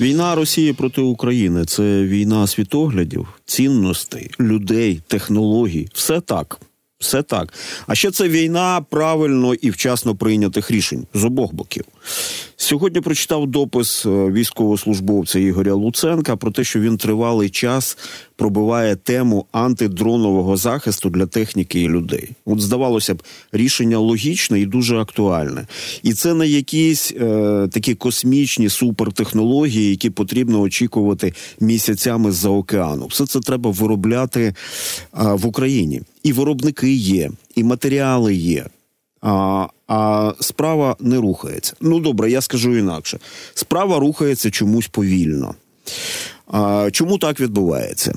Війна Росії проти України це війна світоглядів, цінностей, людей, технологій. Все так. Все так. А ще це війна правильно і вчасно прийнятих рішень з обох боків. Сьогодні прочитав допис е, військовослужбовця Ігоря Луценка про те, що він тривалий час пробиває тему антидронового захисту для техніки і людей. От здавалося б, рішення логічне і дуже актуальне, і це не якісь е, такі космічні супертехнології, які потрібно очікувати місяцями з-за океану. Все це треба виробляти е, в Україні. І виробники є, і матеріали є. А а справа не рухається. Ну добре, я скажу інакше. Справа рухається чомусь повільно. А, Чому так відбувається?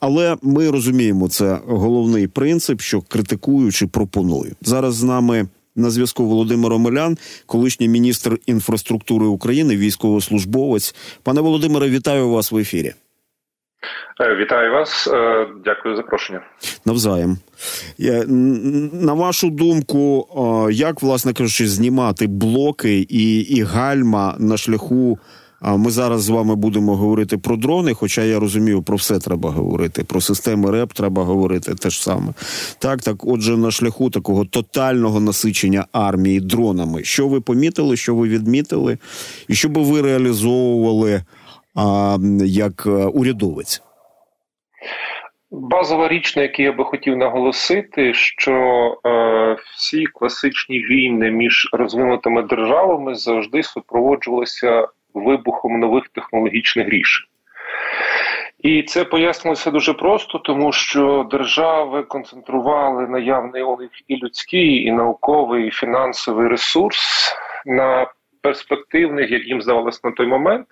Але ми розуміємо, це головний принцип, що критикуючи, пропоную. Зараз з нами на зв'язку Володимир Омелян, колишній міністр інфраструктури України, військовослужбовець. Пане Володимире, вітаю вас в ефірі. Е, вітаю вас, е, дякую за запрошення. Навзаєм. На вашу думку, як, власне кажучи, знімати блоки і і гальма на шляху? Ми зараз з вами будемо говорити про дрони, хоча я розумію, про все треба говорити. Про системи РЕП треба говорити теж саме. Так, так, отже, на шляху такого тотального насичення армії дронами. Що ви помітили, що ви відмітили, і що би ви реалізовували а, як е, урядовець? Базова річ, на якій я би хотів наголосити, що е, всі класичні війни між розвинутими державами завжди супроводжувалися вибухом нових технологічних рішень. І це пояснилося дуже просто, тому що держави концентрували наявний у них і людський, і науковий, і фінансовий ресурс на перспективних, як їм здавалося на той момент,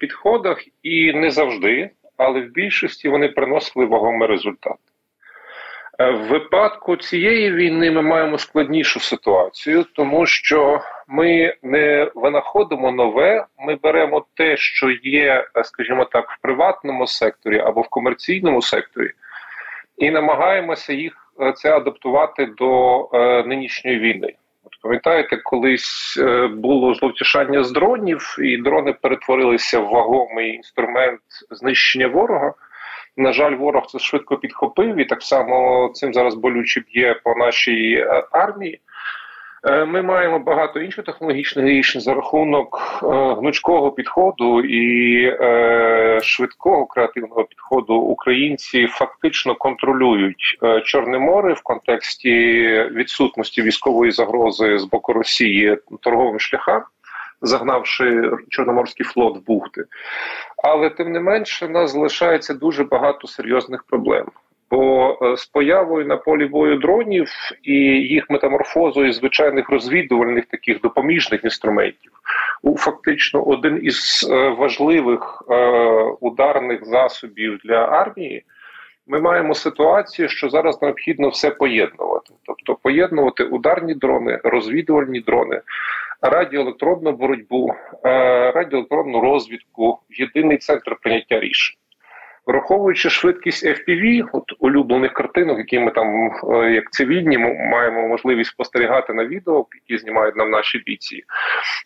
підходах, і не завжди але в більшості вони приносили вагомий результат. Е, в випадку цієї війни ми маємо складнішу ситуацію, тому що ми не винаходимо нове, ми беремо те, що є, е, скажімо так, в приватному секторі або в комерційному секторі, і намагаємося їх е, це адаптувати до е, нинішньої війни. Пам'ятаєте, колись е, було зловтішання з дронів, і дрони перетворилися в вагомий інструмент знищення ворога. На жаль, ворог це швидко підхопив, і так само цим зараз болюче б'є по нашій е, армії. Е, ми маємо багато інших технологічних рішень за рахунок е, гнучкого підходу і е, швидкого креативного підходу. Українці фактично контролюють Чорне море в контексті відсутності військової загрози з боку Росії торговим шляхам. Загнавши Чорноморський флот в бухти, але тим не менше, у нас залишається дуже багато серйозних проблем. Бо е, з появою на полі бою дронів і їх метаморфозою звичайних розвідувальних таких допоміжних інструментів у фактично один із е, важливих е, ударних засобів для армії. Ми маємо ситуацію, що зараз необхідно все поєднувати, тобто поєднувати ударні дрони, розвідувальні дрони, радіоелектронну боротьбу, радіоелектронну розвідку, єдиний центр прийняття рішень. Враховуючи швидкість FPV, от улюблених картинок, які ми там, е, як цивільні, маємо можливість спостерігати на відео, які знімають нам наші бійці,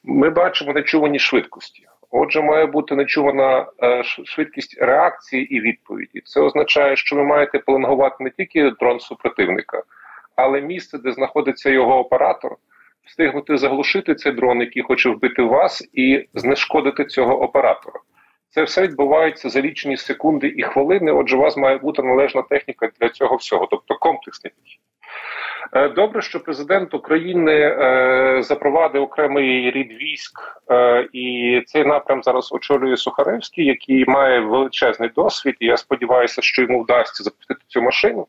ми бачимо нечувані швидкості. Отже, має бути нечувана е, швидкість реакції і відповіді. Це означає, що ви маєте пеленгувати не тільки дрон супротивника, але місце, де знаходиться його оператор, встигнути заглушити цей дрон, який хоче вбити вас, і знешкодити цього оператора. Це все відбувається за лічені секунди і хвилини. Отже, у вас має бути належна техніка для цього всього, тобто комплексний підхід. Е, добре, що президент України е, запровадив окремий рід військ, е, і цей напрям зараз очолює Сухаревський, який має величезний досвід. і Я сподіваюся, що йому вдасться запустити цю машину.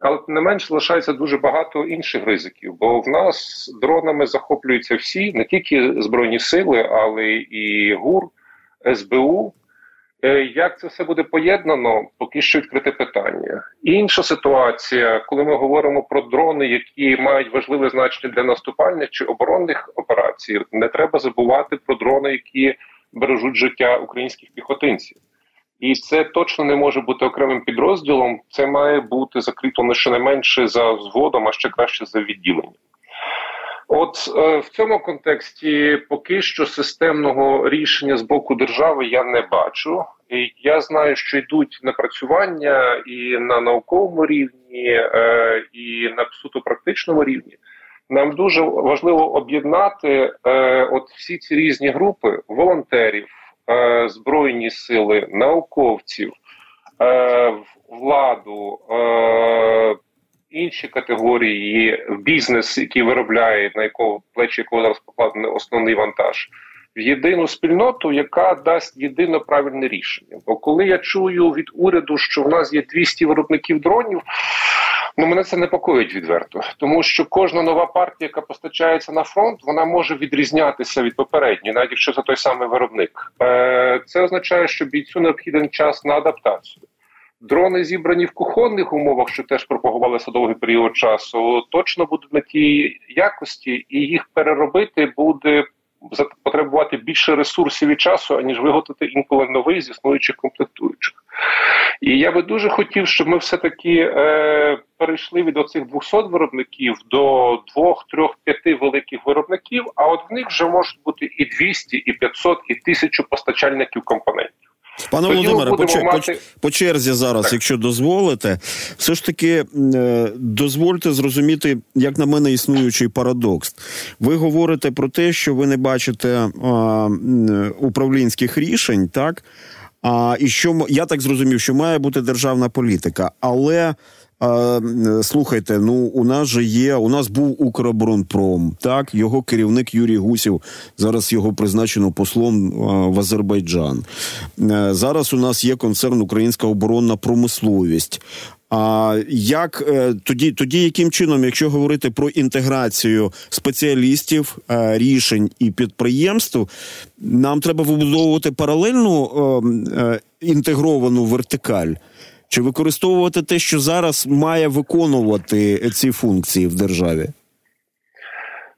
Але не менш залишається дуже багато інших ризиків, бо в нас дронами захоплюються всі, не тільки збройні сили, але і ГУР. СБУ. Е, як це все буде поєднано, поки що відкрите питання. Інша ситуація, коли ми говоримо про дрони, які мають важливе значення для наступальних чи оборонних операцій, не треба забувати про дрони, які бережуть життя українських піхотинців. І це точно не може бути окремим підрозділом. Це має бути закріплено щонайменше за взводом, а ще краще за відділенням. От е, в цьому контексті поки що системного рішення з боку держави я не бачу. І Я знаю, що йдуть напрацювання і на науковому рівні, е, і на суто практичному рівні. Нам дуже важливо об'єднати е, от всі ці різні групи волонтерів, е, збройні сили, науковців, е, владу, е, інші категорії, бізнес, який виробляє, на якого плечі якого зараз покладений основний вантаж. В єдину спільноту, яка дасть єдино правильне рішення. Бо коли я чую від уряду, що в нас є 200 виробників дронів, Ну, мене це непокоїть відверто, тому що кожна нова партія, яка постачається на фронт, вона може відрізнятися від попередньої, навіть якщо це той самий виробник. Е, це означає, що бійцю необхіден час на адаптацію. Дрони зібрані в кухонних умовах, що теж пропагувалися довгий період часу, точно будуть на тій якості, і їх переробити буде потребувати більше ресурсів і часу, аніж виготовити інколи новий з існуючих комплектуючих. І я би дуже хотів, щоб ми все-таки е, перейшли від оцих 200 виробників до 2, 3, 5 великих виробників, а от в них вже можуть бути і 200, і 500, і 1000 постачальників компонентів. Пане Володимире, по, мати... по, по черзі зараз, так. якщо дозволите, все ж таки е, дозвольте зрозуміти, як на мене, існуючий парадокс. Ви говорите про те, що ви не бачите а, управлінських рішень, так? А і що я так зрозумів, що має бути державна політика, але. А, Слухайте, ну у нас же є. У нас був Укроборонпром, так його керівник Юрій Гусів. Зараз його призначено послом в Азербайджан. Е, зараз у нас є концерн Українська оборонна промисловість. А як е, тоді, тоді яким чином, якщо говорити про інтеграцію спеціалістів, е, рішень і підприємств, нам треба вибудовувати паралельну е, інтегровану вертикаль? Чи використовувати те, що зараз має виконувати ці функції в державі?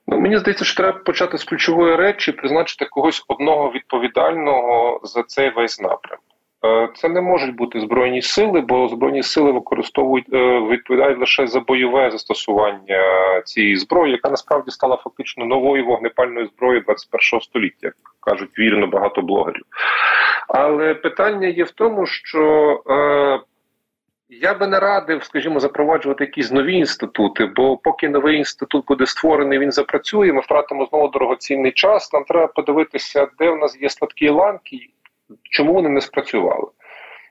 Ну, мені здається, що треба почати з ключової речі, призначити когось одного відповідального за цей весь напрям. Е, це не можуть бути збройні сили, бо збройні сили використовують е, відповідають лише за бойове застосування цієї зброї, яка насправді стала фактично новою вогнепальною зброєю 21 століття, як кажуть вірно багато блогерів. Але питання є в тому, що е, я би не радив, скажімо, запроваджувати якісь нові інститути, бо поки новий інститут буде створений, він запрацює. Ми втратимо знову дорогоцінний час. Нам треба подивитися, де в нас є слабкі ланки чому вони не спрацювали?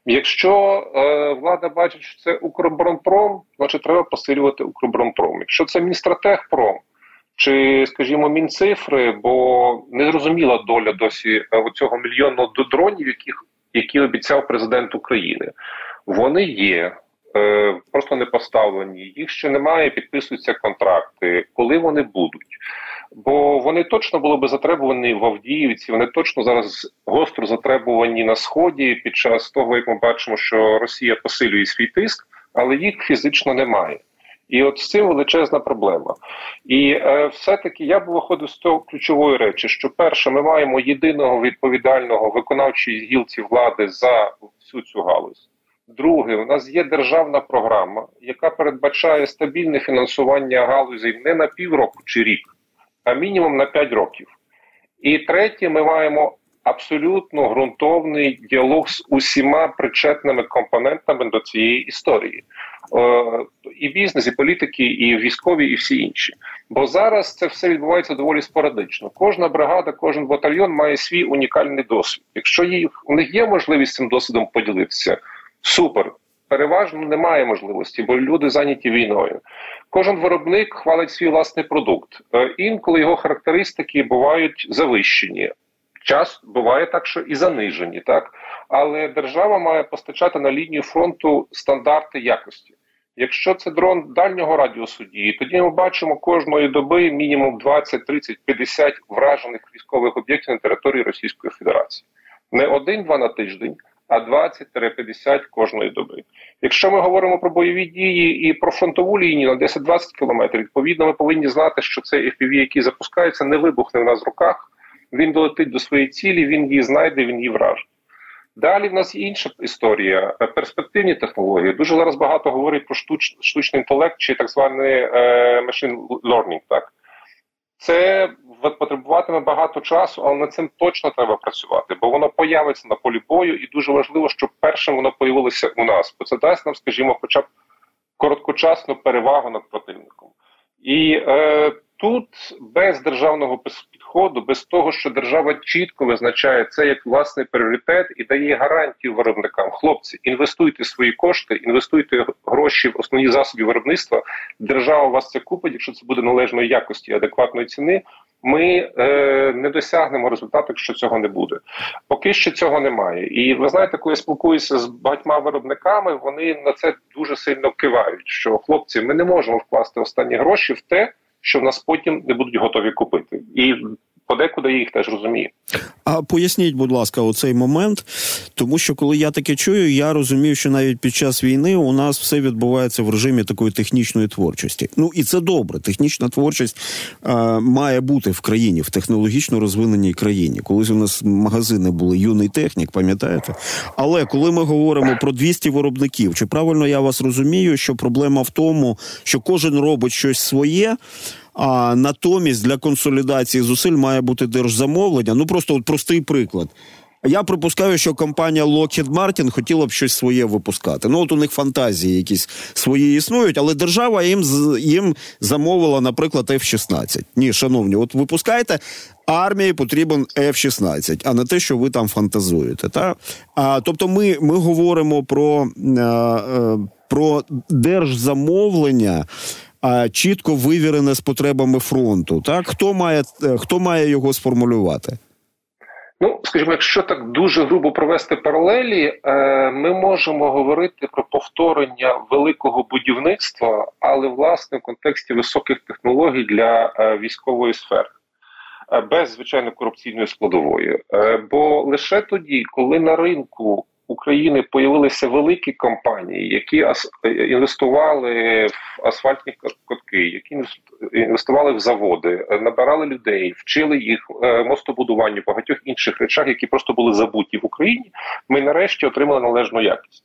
Якщо е, влада бачить, що це Укроборонпром, значить треба посилювати Укроборонпром. Якщо це Мінстратегпром чи, скажімо, Мінцифри, бо незрозуміла доля досі е, цього мільйону дронів, яких які обіцяв президент України, вони є. Е, просто не поставлені, їх ще немає, підписуються контракти. Коли вони будуть? бо вони точно були би затребувані в Авдіївці. Вони точно зараз гостро затребувані на сході під час того, як ми бачимо, що Росія посилює свій тиск, але їх фізично немає. І от з цим величезна проблема. І е, все-таки я б виходив з того ключової речі, що перше, ми маємо єдиного відповідального виконавчої гілці влади за всю цю галузь. Друге, у нас є державна програма, яка передбачає стабільне фінансування галузі не на півроку чи рік, а мінімум на 5 років. І третє, ми маємо абсолютно ґрунтовний діалог з усіма причетними компонентами до цієї історії. Е, і бізнес, і політики, і військові, і всі інші. Бо зараз це все відбувається доволі спорадично. Кожна бригада, кожен батальйон має свій унікальний досвід. Якщо їх у них є можливість цим досвідом поділитися, супер переважно немає можливості, бо люди зайняті війною. Кожен виробник хвалить свій власний продукт. Е, інколи його характеристики бувають завищені. Час буває так, що і занижені, так але держава має постачати на лінію фронту стандарти якості. Якщо це дрон дальнього радіусу дії, тоді ми бачимо кожної доби мінімум 20, 30, 50 вражених військових об'єктів на території Російської Федерації. Не один-два на тиждень, а 20-50 кожної доби. Якщо ми говоримо про бойові дії і про фронтову лінію на 10-20 кілометрів, відповідно, ми повинні знати, що цей FPV, який запускається, не вибухне в нас в руках. Він долетить до своєї цілі, він її знайде, він її враже. Далі в нас є інша історія, перспективні технології. Дуже зараз багато говорять про штуч, штучний інтелект чи так званий е, machine learning, так Це потребуватиме багато часу, але над цим точно треба працювати, бо воно появиться на полі бою, і дуже важливо, щоб першим воно появилося у нас. Бо це дасть нам, скажімо, хоча б короткочасну перевагу над противником. І е, тут без державного підходу, без того, що держава чітко визначає це як власний пріоритет і дає гарантію виробникам. Хлопці, інвестуйте свої кошти, інвестуйте гроші в основні засоби виробництва. Держава вас це купить, якщо це буде належної якості, адекватної ціни. Ми е, не досягнемо результату, якщо цього не буде. Поки що цього немає. І ви знаєте, коли я спілкуюся з багатьма виробниками, вони на це дуже сильно кивають. Що хлопці, ми не можемо вкласти останні гроші в те що нас потім не будуть готові купити, і подекуди їх теж розумію. А поясніть, будь ласка, оцей момент, тому що коли я таке чую, я розумію, що навіть під час війни у нас все відбувається в режимі такої технічної творчості. Ну і це добре. Технічна творчість е, має бути в країні, в технологічно розвиненій країні. Колись у нас магазини були юний технік, пам'ятаєте? Але коли ми говоримо про 200 виробників, чи правильно я вас розумію, що проблема в тому, що кожен робить щось своє. А натомість для консолідації зусиль має бути держзамовлення. Ну просто от простий приклад. Я припускаю, що компанія Lockheed Martin хотіла б щось своє випускати. Ну, от у них фантазії якісь свої існують, але держава їм їм замовила, наприклад, F-16. Ні, шановні, от випускайте, армії потрібен F-16, а не те, що ви там фантазуєте. Та? А, Тобто, ми ми говоримо про, а, е, про держзамовлення чітко вивірене з потребами фронту. Так хто має е, хто має його сформулювати? Ну, скажімо, якщо так дуже грубо провести паралелі, е, ми можемо говорити про повторення великого будівництва, але власне в контексті високих технологій для е, військової сфери, без звичайно корупційної складової. Бо лише тоді, коли на ринку України появилися великі компанії, які інвестували в асфальтні котки, які інвестували в заводи, набирали людей, вчили їх е, мостобудуванню, багатьох інших речах, які просто були забуті в Україні. Ми нарешті отримали належну якість.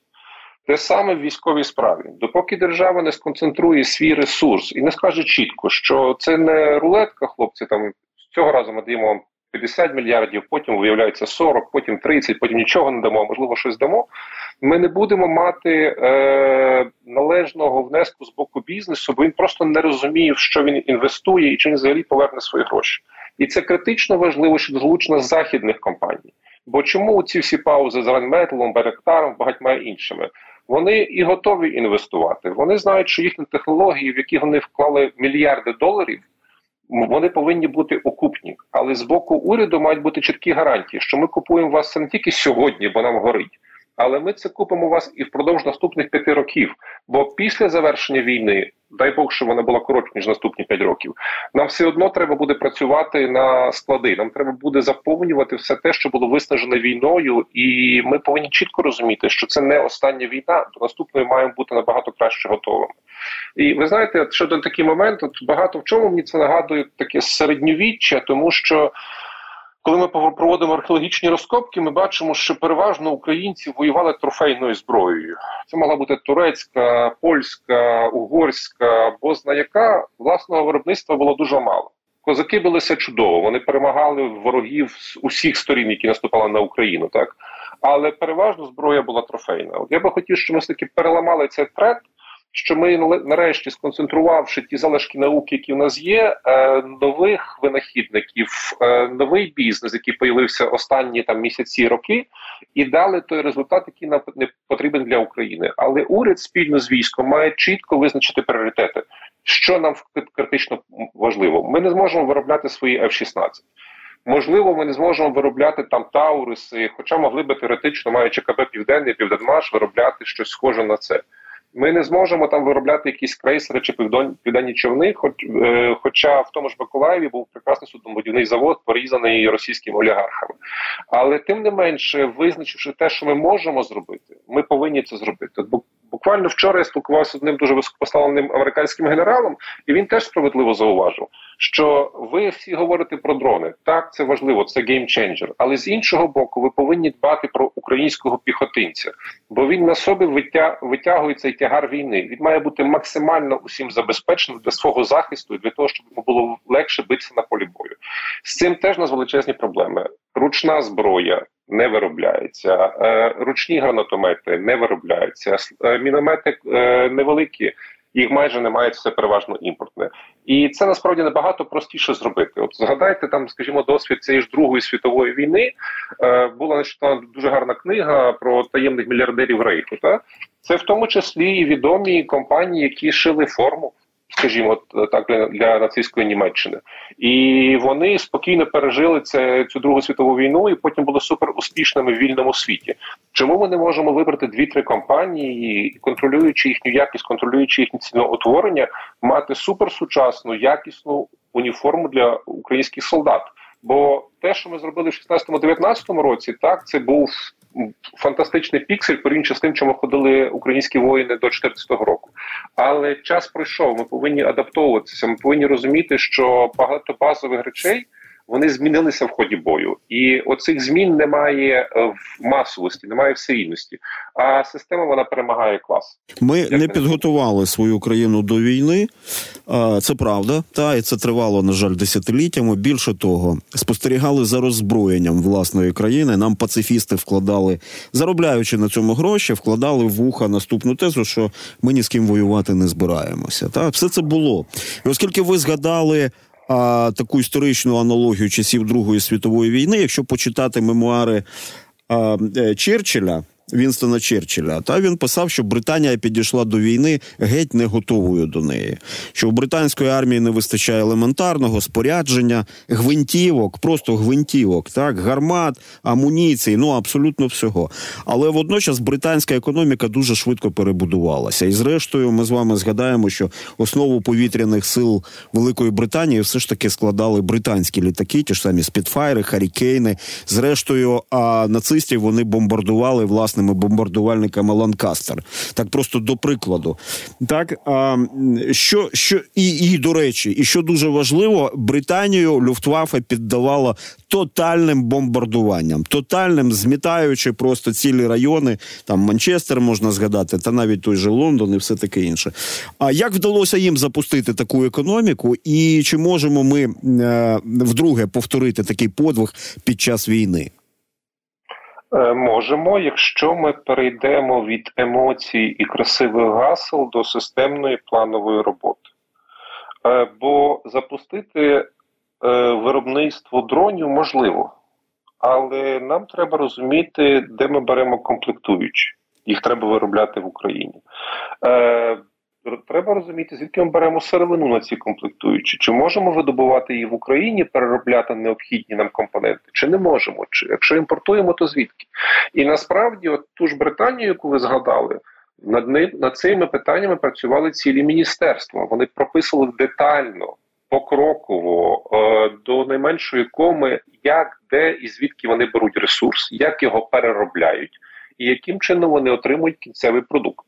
Те саме в військовій справі, допоки держава не сконцентрує свій ресурс і не скаже чітко, що це не рулетка, хлопці. Там цього разу ми даємо 50 мільярдів, потім виявляється 40, потім 30, потім нічого не дамо, можливо, щось дамо. Ми не будемо мати е, належного внеску з боку бізнесу, бо він просто не розуміє, що він інвестує і чи він взагалі поверне свої гроші. І це критично важливо, що залучено з західних компаній. Бо чому ці всі паузи з Ранметалом, Беректаром, багатьма іншими? Вони і готові інвестувати. Вони знають, що їхні технології, в які вони вклали мільярди доларів вони повинні бути окупні, але з боку уряду мають бути чіткі гарантії, що ми купуємо вас не тільки сьогодні, бо нам горить, але ми це купимо вас і впродовж наступних п'яти років. Бо після завершення війни, дай Бог, що вона була коротша ніж наступні п'ять років. Нам все одно треба буде працювати на склади. Нам треба буде заповнювати все те, що було виснажене війною, і ми повинні чітко розуміти, що це не остання війна. До наступної маємо бути набагато краще готовими. І ви знаєте, щодо такий момент, от багато в чому мені це нагадує таке середньовіччя, тому що. Коли ми проводимо археологічні розкопки, ми бачимо, що переважно українці воювали трофейною зброєю. Це могла бути турецька, польська, угорська, бозна яка власного виробництва було дуже мало. Козаки билися чудово. Вони перемагали ворогів з усіх сторін, які наступали на Україну, так але переважно зброя була трофейна. От я би хотів, щоб ми все таки переламали цей тренд що ми нарешті сконцентрувавши ті залишки науки, які в нас є, е, нових винахідників, е, новий бізнес, який появився останні там місяці роки, і дали той результат, який нам не потрібен для України. Але уряд спільно з військом має чітко визначити пріоритети, що нам критично важливо. Ми не зможемо виробляти свої F-16. Можливо, ми не зможемо виробляти там Тауриси, хоча могли би теоретично, маючи КБ Південний Південмаш, виробляти щось схоже на це. Ми не зможемо там виробляти якісь крейсери чи південні човни, хоч е, хоча в тому ж Миколаєві був прекрасний суднобудівний завод, порізаний російськими олігархами. Але тим не менше, визначивши те, що ми можемо зробити, ми повинні це зробити. Бо буквально вчора я спілкувався з одним дуже високопоставленим американським генералом, і він теж справедливо зауважив, що ви всі говорите про дрони. Так, це важливо, це геймченджер. Але з іншого боку, ви повинні дбати про українського піхотинця, бо він на собі витягує цей тягар війни. Він має бути максимально усім забезпеченим для свого захисту і для того, щоб йому було легше битися на полі бою. З цим теж нас величезні проблеми. Ручна зброя не виробляється, е, ручні гранатомети не виробляються, е, міномети е, невеликі. Їх майже немає, це переважно імпортне, і це насправді набагато простіше зробити. От згадайте там, скажімо, досвід цієї ж другої світової війни. Е, Була нещодавно дуже гарна книга про таємних мільярдерів рейху. Та це в тому числі і відомі компанії, які шили форму скажімо так, для, для нацистської Німеччини, і вони спокійно пережили це цю другу світову війну, і потім були супер успішними в вільному світі. Чому ми не можемо вибрати дві-три компанії, контролюючи їхню якість, контролюючи їхнє ціноутворення, мати суперсучасну якісну уніформу для українських солдат? Бо те, що ми зробили в 16-19 році, так це був фантастичний піксель порівняно з тим, чому ходили українські воїни до 14-го року. Але час пройшов. Ми повинні адаптовуватися. Ми повинні розуміти, що багато базових речей вони змінилися в ході бою, і оцих змін немає е, в масовості, немає в серійності. А система вона перемагає клас. Ми Як не підготували свою країну до війни, це правда. Та і це тривало на жаль десятиліттями. Більше того, спостерігали за роззброєнням власної країни. Нам пацифісти вкладали, заробляючи на цьому гроші, вкладали в вуха наступну тезу, що ми ні з ким воювати не збираємося. Та все це було, і оскільки ви згадали а, таку історичну аналогію часів Другої світової війни, якщо почитати мемуари а, е, Черчилля, Вінстона Черчилля. Та він писав, що Британія підійшла до війни геть не готовою до неї. Що в британської армії не вистачає елементарного спорядження, гвинтівок, просто гвинтівок, так, гармат, амуніції, ну абсолютно всього. Але водночас британська економіка дуже швидко перебудувалася. І зрештою, ми з вами згадаємо, що основу повітряних сил Великої Британії все ж таки складали британські літаки, ті ж самі Спітфайри, Харікейни. Зрештою, а нацистів вони бомбардували власне власними бомбардувальниками Ланкастер. Так просто до прикладу. Так а, що що і, і до речі, і що дуже важливо, Британію Люфтваффе піддавала тотальним бомбардуванням, тотальним змітаючи просто цілі райони, там Манчестер можна згадати, та навіть той же Лондон і все таке інше. А як вдалося їм запустити таку економіку, і чи можемо ми е, вдруге повторити такий подвиг під час війни? Е, можемо, якщо ми перейдемо від емоцій і красивих гасел до системної планової роботи. Е, бо запустити е, виробництво дронів можливо, але нам треба розуміти, де ми беремо комплектуючі. Їх треба виробляти в Україні треба розуміти, звідки ми беремо сировину на ці комплектуючі. Чи можемо видобувати її в Україні, переробляти необхідні нам компоненти, чи не можемо? Чи якщо імпортуємо, то звідки? І насправді, от ту ж Британію, яку ви згадали. Над ним над цими питаннями працювали цілі міністерства. Вони прописували детально, покроково е, до найменшої коми, як, де і звідки вони беруть ресурс, як його переробляють, і яким чином вони отримують кінцевий продукт.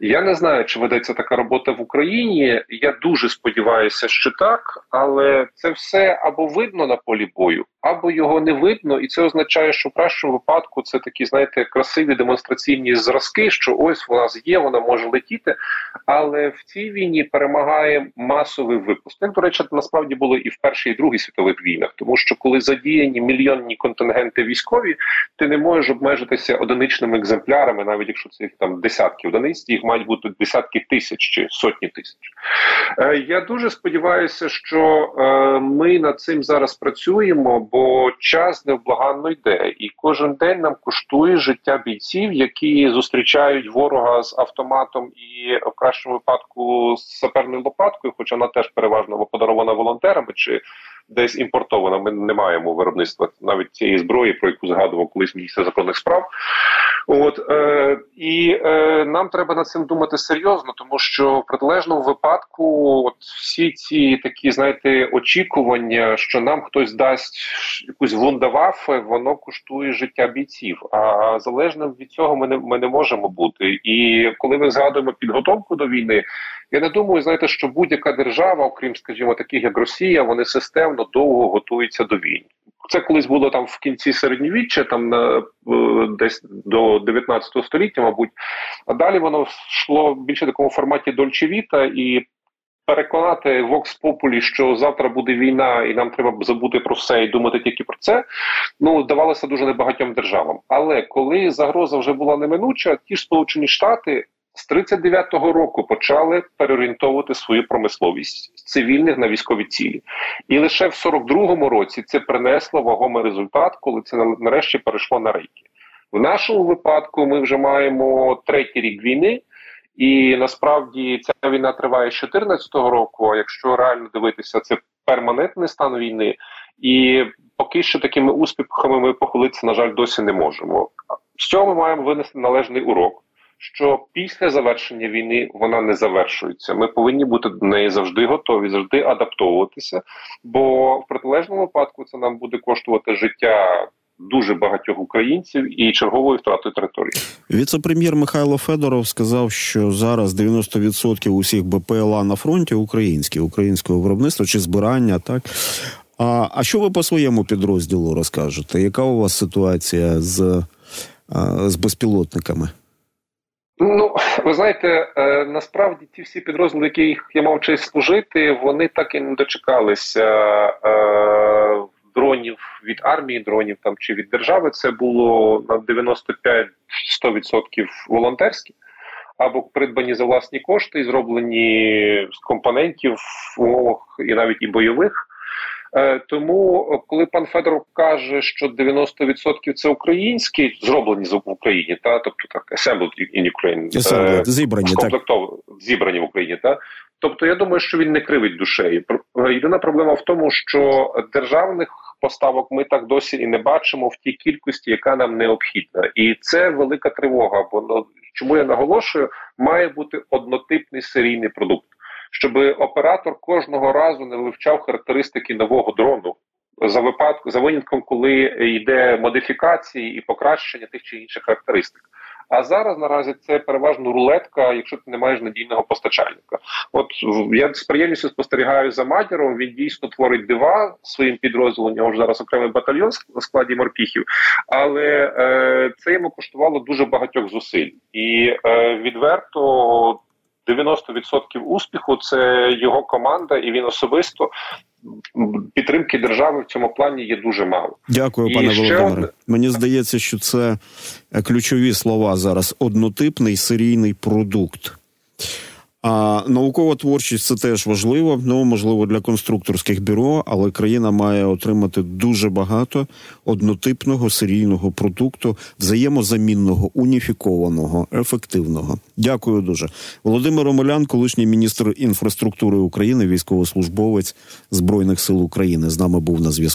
Я не знаю, чи ведеться така робота в Україні. Я дуже сподіваюся, що так, але це все або видно на полі бою, або його не видно, і це означає, що в кращому випадку це такі, знаєте, красиві демонстраційні зразки, що ось вона є, вона може летіти. Але в цій війні перемагає масовий випуск. Як, до речі, насправді було і в першій і другій світових війнах, тому що коли задіяні мільйонні контингенти військові, ти не можеш обмежитися одиничними екземплярами, навіть якщо це там десятки одиниць, їх мають бути десятки тисяч чи сотні тисяч. Е, я дуже сподіваюся, що е, ми над цим зараз працюємо, бо час невблаганно йде, і кожен день нам коштує життя бійців, які зустрічають ворога з автоматом і в кращому випадку з саперною лопаткою, хоча вона теж переважно подарована волонтерами чи десь імпортована. Ми не маємо виробництва навіть цієї зброї, про яку згадував колись міністр закордонних справ. От е, і е, нам треба над цим думати серйозно, тому що в протилежному випадку, от всі ці такі, знаєте, очікування, що нам хтось дасть якусь вундавафе, воно коштує життя бійців. А залежно від цього, ми не ми не можемо бути. І коли ми згадуємо підготовку до війни, я не думаю, знаєте, що будь-яка держава, окрім, скажімо, таких як Росія, вони системно довго готуються до війн. Це колись було там в кінці середньовіччя, там на е, десь до 19 століття, мабуть. А далі воно йшло більше в такому форматі Дольчевіта і. Переконати Вокс Популі, що завтра буде війна, і нам треба забути про все і думати тільки про це. Ну здавалося дуже небагатьом державам. Але коли загроза вже була неминуча, ті ж Сполучені Штати з 39-го року почали переорієнтовувати свою промисловість з цивільних на військові цілі, і лише в 42-му році це принесло вагомий результат, коли це нарешті перейшло на рейки. В нашому випадку ми вже маємо третій рік війни, і насправді ця війна триває з 2014 року. А якщо реально дивитися, це перманентний стан війни, і поки що такими успіхами ми похвалитися, на жаль, досі не можемо. З цього ми маємо винести належний урок що після завершення війни вона не завершується. Ми повинні бути до неї завжди готові, завжди адаптовуватися. Бо в протилежному випадку це нам буде коштувати життя. Дуже багатьох українців і черговою втратою території. Віце-прем'єр Михайло Федоров сказав, що зараз 90% усіх БПЛА на фронті українські, українського виробництва чи збирання, так а а що ви по своєму підрозділу розкажете? Яка у вас ситуація з, з безпілотниками? Ну, ви знаєте, е, насправді ті всі підрозділи, яких я мав честь служити, вони так і не дочекалися е, дронів від армії, дронів там чи від держави. Це було на 95-100% волонтерські. Або придбані за власні кошти і зроблені з компонентів умовах і навіть і бойових. Е, тому, коли пан Федоров каже, що 90% це українські, зроблені в Україні, та тобто так assembled in Ukraine, Assembled, зібрані так. зібрані в Україні, та тобто я думаю, що він не кривить душею. Єдина проблема в тому, що державних поставок ми так досі і не бачимо в тій кількості, яка нам необхідна, і це велика тривога. Бо ну, чому я наголошую, має бути однотипний серійний продукт щоб оператор кожного разу не вивчав характеристики нового дрону за випадку за винятком, коли йде модифікації і покращення тих чи інших характеристик. А зараз наразі це переважно рулетка, якщо ти не маєш надійного постачальника. От я з приємністю спостерігаю за матіром. Він дійсно творить дива своїм підрозділом. У нього ж зараз окремий батальйон на складі морпіхів, але е, це йому коштувало дуже багатьох зусиль, і е, відверто 90% успіху це його команда, і він особисто підтримки держави в цьому плані є дуже мало. Дякую, пане Володимире. Мені здається, що це ключові слова зараз: однотипний серійний продукт. А наукова творчість це теж важливо. Ну можливо для конструкторських бюро, але країна має отримати дуже багато однотипного серійного продукту, взаємозамінного, уніфікованого, ефективного. Дякую дуже, Володимир Омелян, колишній міністр інфраструктури України, військовослужбовець збройних сил України, з нами був на зв'язку.